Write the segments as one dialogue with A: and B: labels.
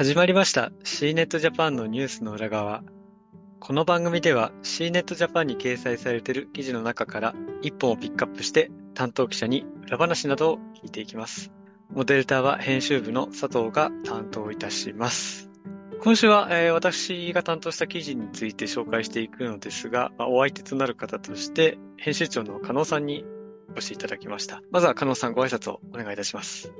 A: 始まりました C ネットジャパンのニュースの裏側。この番組では C ネットジャパンに掲載されている記事の中から一本をピックアップして担当記者に裏話などを聞いていきます。モデルターは編集部の佐藤が担当いたします。今週は、えー、私が担当した記事について紹介していくのですが、まあ、お相手となる方として編集長の加納さんにお越しいただきました。まずは加納さんご挨拶をお願いいたします。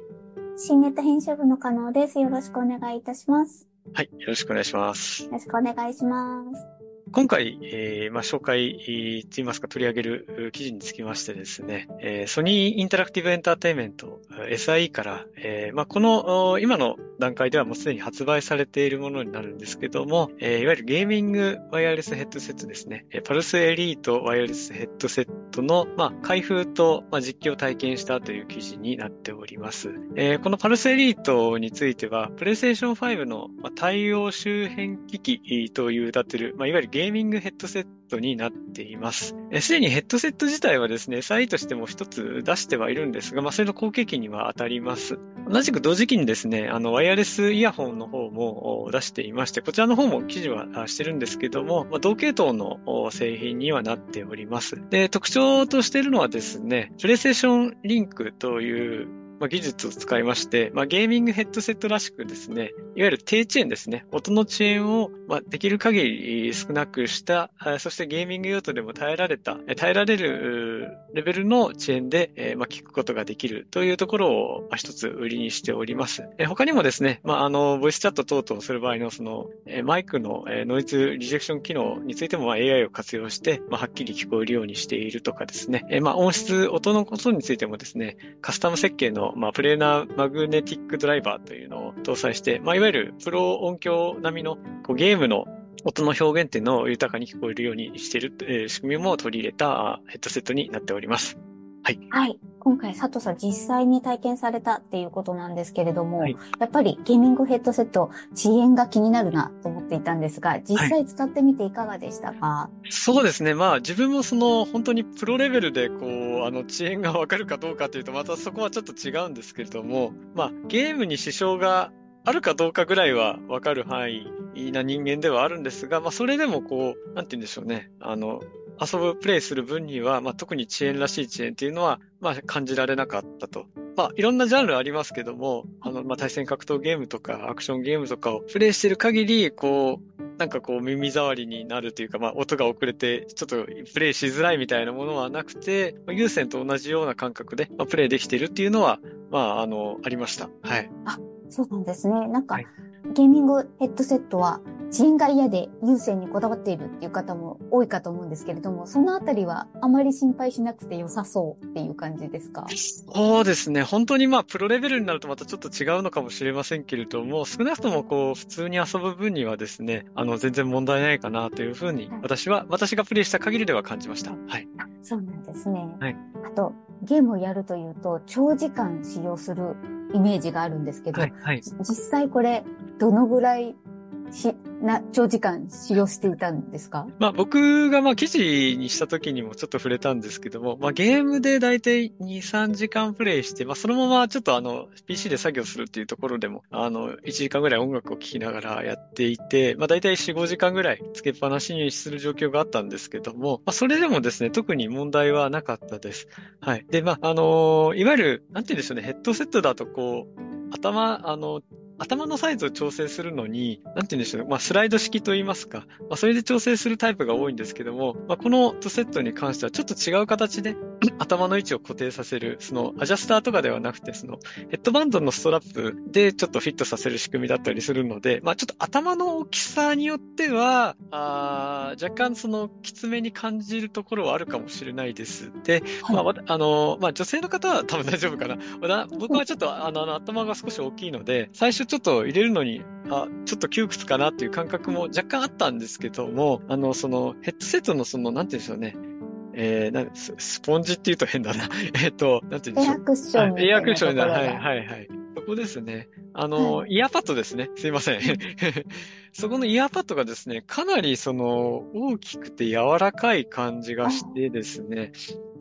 B: 新ネット編集部の加納です。よろしくお願いいたします。
A: はい、よろしくお願いします。
B: よろしくお願いします。
A: 今回、えーまあ、紹介、えー、といいますか取り上げる記事につきましてですね、えー、ソニーインタラクティブエンターテイメント SIE から、えーまあ、この今の段階ではもうすでに発売されているものになるんですけども、えー、いわゆるゲーミングワイヤレスヘッドセットですね、パルスエリートワイヤレスヘッドセットの、まあ、開封と、まあ、実機を体験したという記事になっております。えー、このパルスエリートについては、プレイステーション5の対応周辺機器という歌ってる、まあ、いわゆるゲーゲーミングヘッドセットになっています。すでにヘッドセット自体はですね、SI としても一つ出してはいるんですが、まあ、それの後継機には当たります。同じく同時期にですね、あの、ワイヤレスイヤホンの方も出していまして、こちらの方も記事はしてるんですけども、まあ、同系統の製品にはなっております。で、特徴としているのはですね、プレイステーションリンクというまあ、技術を使いまして、まあ、ゲーミングヘッドセットらしくですね、いわゆる低遅延ですね、音の遅延を、まあ、できる限り少なくした、そしてゲーミング用途でも耐えられた、耐えられるレベルの遅延で、えー、まあ、聞くことができるというところを、まあ、一つ売りにしております。えー、他にもですね、まあ、あの、ボイスチャット等々する場合のその、えー、マイクの、えー、ノイズリジェクション機能についても、まあ、AI を活用して、まあ、はっきり聞こえるようにしているとかですね、えー、まあ、音質、音のことについてもですね、カスタム設計の、まあ、プレーナーマグネティックドライバーというのを搭載して、まあ、いわゆるプロ音響並みのこうゲームの音の表現っていうのを豊かに聞こえるようにしている、えー、仕組みも取り入れたヘッドセットになっております。はい。
B: はい。今回佐藤さん実際に体験されたっていうことなんですけれども、はい、やっぱりゲーミングヘッドセット、遅延が気になるなと思っていたんですが、実際使ってみていかがでしたか、は
A: い、そうですね。まあ自分もその本当にプロレベルでこう、あの遅延がわかるかどうかというとまたそこはちょっと違うんですけれども、まあゲームに支障があるかどうかぐらいはわかる範囲な人間ではあるんですが、まあそれでもこう、なんて言うんでしょうね。あの、遊ぶ、プレイする分には、まあ、特に遅延らしい遅延っていうのは、まあ、感じられなかったと。まあ、いろんなジャンルありますけども、あの、まあ、対戦格闘ゲームとか、アクションゲームとかをプレイしてる限り、こう、なんかこう耳障りになるというか、まあ音が遅れてちょっとプレイしづらいみたいなものはなくて、有線と同じような感覚で、まあ、プレイできてるっていうのは、まああの、ありました。はい。
B: あ、そうなんですね。なんか、はい、ゲーミングヘッドセットは遅延が嫌で優先にこだわっているっていう方も多いかと思うんですけれども、そのあたりはあまり心配しなくて良さそうっていう感じですか？
A: そうですね。本当にまあ、プロレベルになるとまたちょっと違うのかもしれませんけれども、少なくともこう、普通に遊ぶ分にはですね、あの、全然問題ないかなというふうに、私は、私がプレイした限りでは感じました。はい。
B: そうなんですね。はい。あと、ゲームをやるというと、長時間使用するイメージがあるんですけど、はいはい、実際これ、どのぐらいし、な、長時間使用していたんですか？
A: まあ僕がまあ記事にした時にもちょっと触れたんですけども、まあゲームでだいたい2、3時間プレイして、まあそのままちょっとあの PC で作業するっていうところでも、あの1時間ぐらい音楽を聴きながらやっていて、まあだいたい4、5時間ぐらいつけっぱなしにする状況があったんですけども、まあそれでもですね、特に問題はなかったです。はい。で、まああのいわゆる、なんて言うんでしょうね、ヘッドセットだとこう、頭、あの、頭のサイズを調整するのに、なんて言うんでしょう、まあ、スライド式と言いますか、まあ、それで調整するタイプが多いんですけども、まあ、このトセットに関してはちょっと違う形で頭の位置を固定させる、そのアジャスターとかではなくて、そのヘッドバンドのストラップでちょっとフィットさせる仕組みだったりするので、まあ、ちょっと頭の大きさによっては、あ若干そのきつめに感じるところはあるかもしれないです。で、まあ、あの、まあ、女性の方は多分大丈夫かな。僕はちょっとあの頭が少し大きいので、最初ちょっと入れるのに、あ、ちょっと窮屈かなっていう感覚も若干あったんですけども、あの、そのヘッドセットのその、なんて言うんでしょうね、えー、なんススポンジって言うと変だな。えっと、なんて言うんでしょう。エアクッション。エアクッションだ。はいはいはい。そこですね。あの、はい、イヤーパッドですね。すいません。そこのイヤーパッドがですね、かなりその大きくて柔らかい感じがしてですね、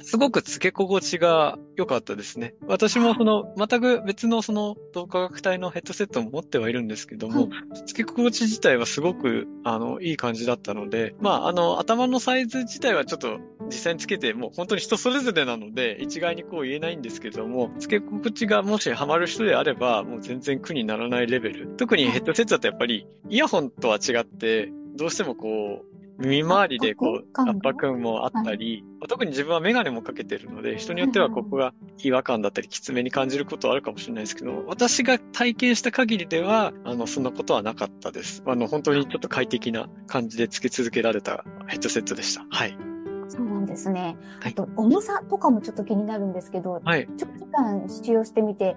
A: すごく付け心地が良かったですね。私もその、全く別のその、同化学体のヘッドセットを持ってはいるんですけども、はい、付け心地自体はすごく、あの、いい感じだったので、まあ、あの、頭のサイズ自体はちょっと実際につけて、もう本当に人それぞれなので、一概にこう言えないんですけども、付け心地がもしハマる人であれば、もう全然苦にならないレベル。特にヘッドセットだとやっぱり、イヤホンとは違って、どうしてもこう、耳周りでこう、圧迫もあったり、はい、特に自分はメガネもかけてるので、人によってはここが違和感だったり、きつめに感じることはあるかもしれないですけど、私が体験した限りでは、あの、そんなことはなかったです。あの、本当にちょっと快適な感じでつけ続けられたヘッドセットでした。はい。
B: そうなんですね。あと、重さとかもちょっと気になるんですけど、はい。長時間使用してみて、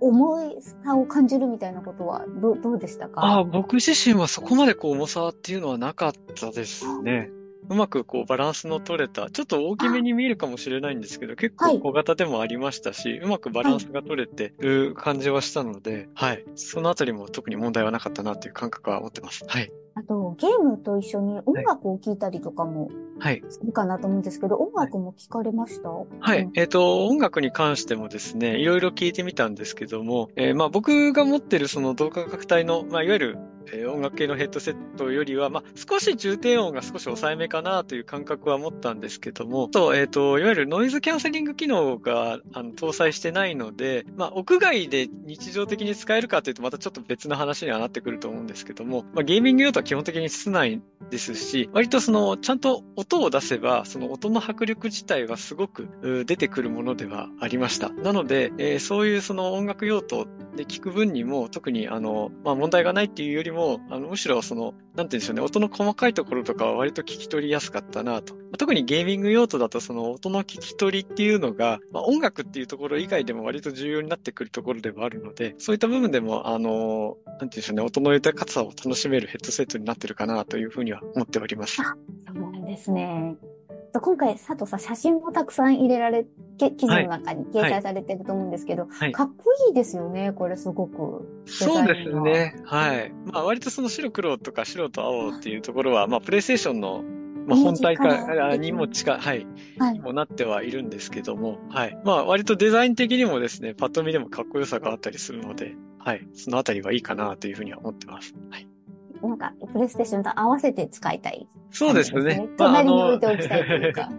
B: 重いさを感じるみたいなことはどどうでしたか？
A: あ僕自身はそこまでこう重さっていうのはなかったですね。うまくこうバランスの取れた、ちょっと大きめに見えるかもしれないんですけど、結構小型でもありましたし、はい、うまくバランスが取れてる感じはしたので、はい、はい、そのあたりも特に問題はなかったなという感覚は持ってます。はい。
B: あと、ゲームと一緒に音楽を聴いたりとかも、はい。するかなと思うんですけど、音楽も聞かれました？
A: はい。うん、えっ、ー、と、音楽に関してもですね、いろいろ聞いてみたんですけども、えー、まあ僕が持ってるその同化楽体の、まあいわゆる音楽系のヘッドセットよりは、まあ、少し重低音が少し抑えめかなという感覚は持ったんですけども、と、えっ、ー、と、いわゆるノイズキャンセリング機能があの搭載してないので、まあ、屋外で日常的に使えるかというとまたちょっと別の話にはなってくると思うんですけども、まあ、ゲーミング用途は基本的に室内ですし、割とその、ちゃんと音を出せば、その音の迫力自体はすごく出てくるものではありました。なので、えー、そういうその音楽用途で聞く分にも特にあの、まあ、問題がないっていうよりも、あのむしろその、なんて言うんでしょうね、音の細かいところとかは割と聞き取りやすかったなと。特にゲーミング用途だとその音の聞き取りっていうのが、まあ、音楽っていうところ以外でも割と重要になってくるところではあるので、そういった部分でも、あの、なんて言うんでしょうね、音の豊かさを楽しめるヘッドセットになってるかなというふうには思っております。
B: あ、そうなんですね。今回、佐藤さん、写真もたくさん入れられ、記事の中に掲載されてると思うんですけど、はいはい、かっこいいですよね、これすごく。
A: そうですね。はい。まあ、割とその白黒とか白と青っていうところは、まあ、プレイステーションのまあ、本体化にも近い、はい、はい、にもなってはいるんですけども、はい。まあ、割とデザイン的にもですね、パッと見でもかっこよさがあったりするので、はい。そのあたりはいいかなというふうには思ってます。はい。
B: なんか、プレイステーションと合わせて使いたい、
A: そうですね。
B: 隣に置いておきたいというか。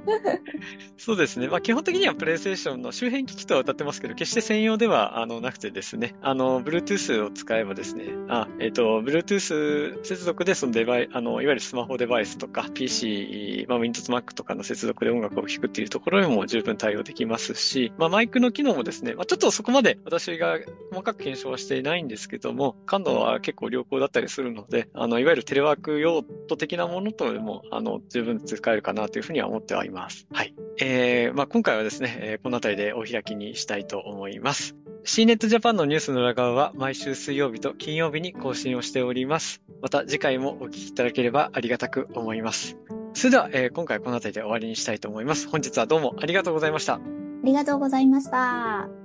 A: そうですね。まあ、基本的にはプレイステーションの周辺機器とは歌ってますけど、決して専用では、あの、なくてですね、あの、Bluetooth を使えばですね、あ、えっ、ー、と、Bluetooth 接続でそのデバイ、あの、いわゆるスマホデバイスとか、PC、まあ、Windows Mac とかの接続で音楽を聴くっていうところにも十分対応できますし、まあ、マイクの機能もですね、まあ、ちょっとそこまで私が細かく検証はしていないんですけども、感度は結構良好だったりするので、あの、いわゆるテレワーク用途的なものとでも、あの、十分使えるかなというふうには思ってはいます。はい。えー、まあ、今回はですね、えー、この辺りでお開きにしたいと思います。CNET Japan のニュースの裏側は毎週水曜日と金曜日に更新をしております。また次回もお聞きいただければありがたく思います。それでは、えー、今回この辺りで終わりにしたいと思います。本日はどうもありがとうございました。あ
B: りがとうございました。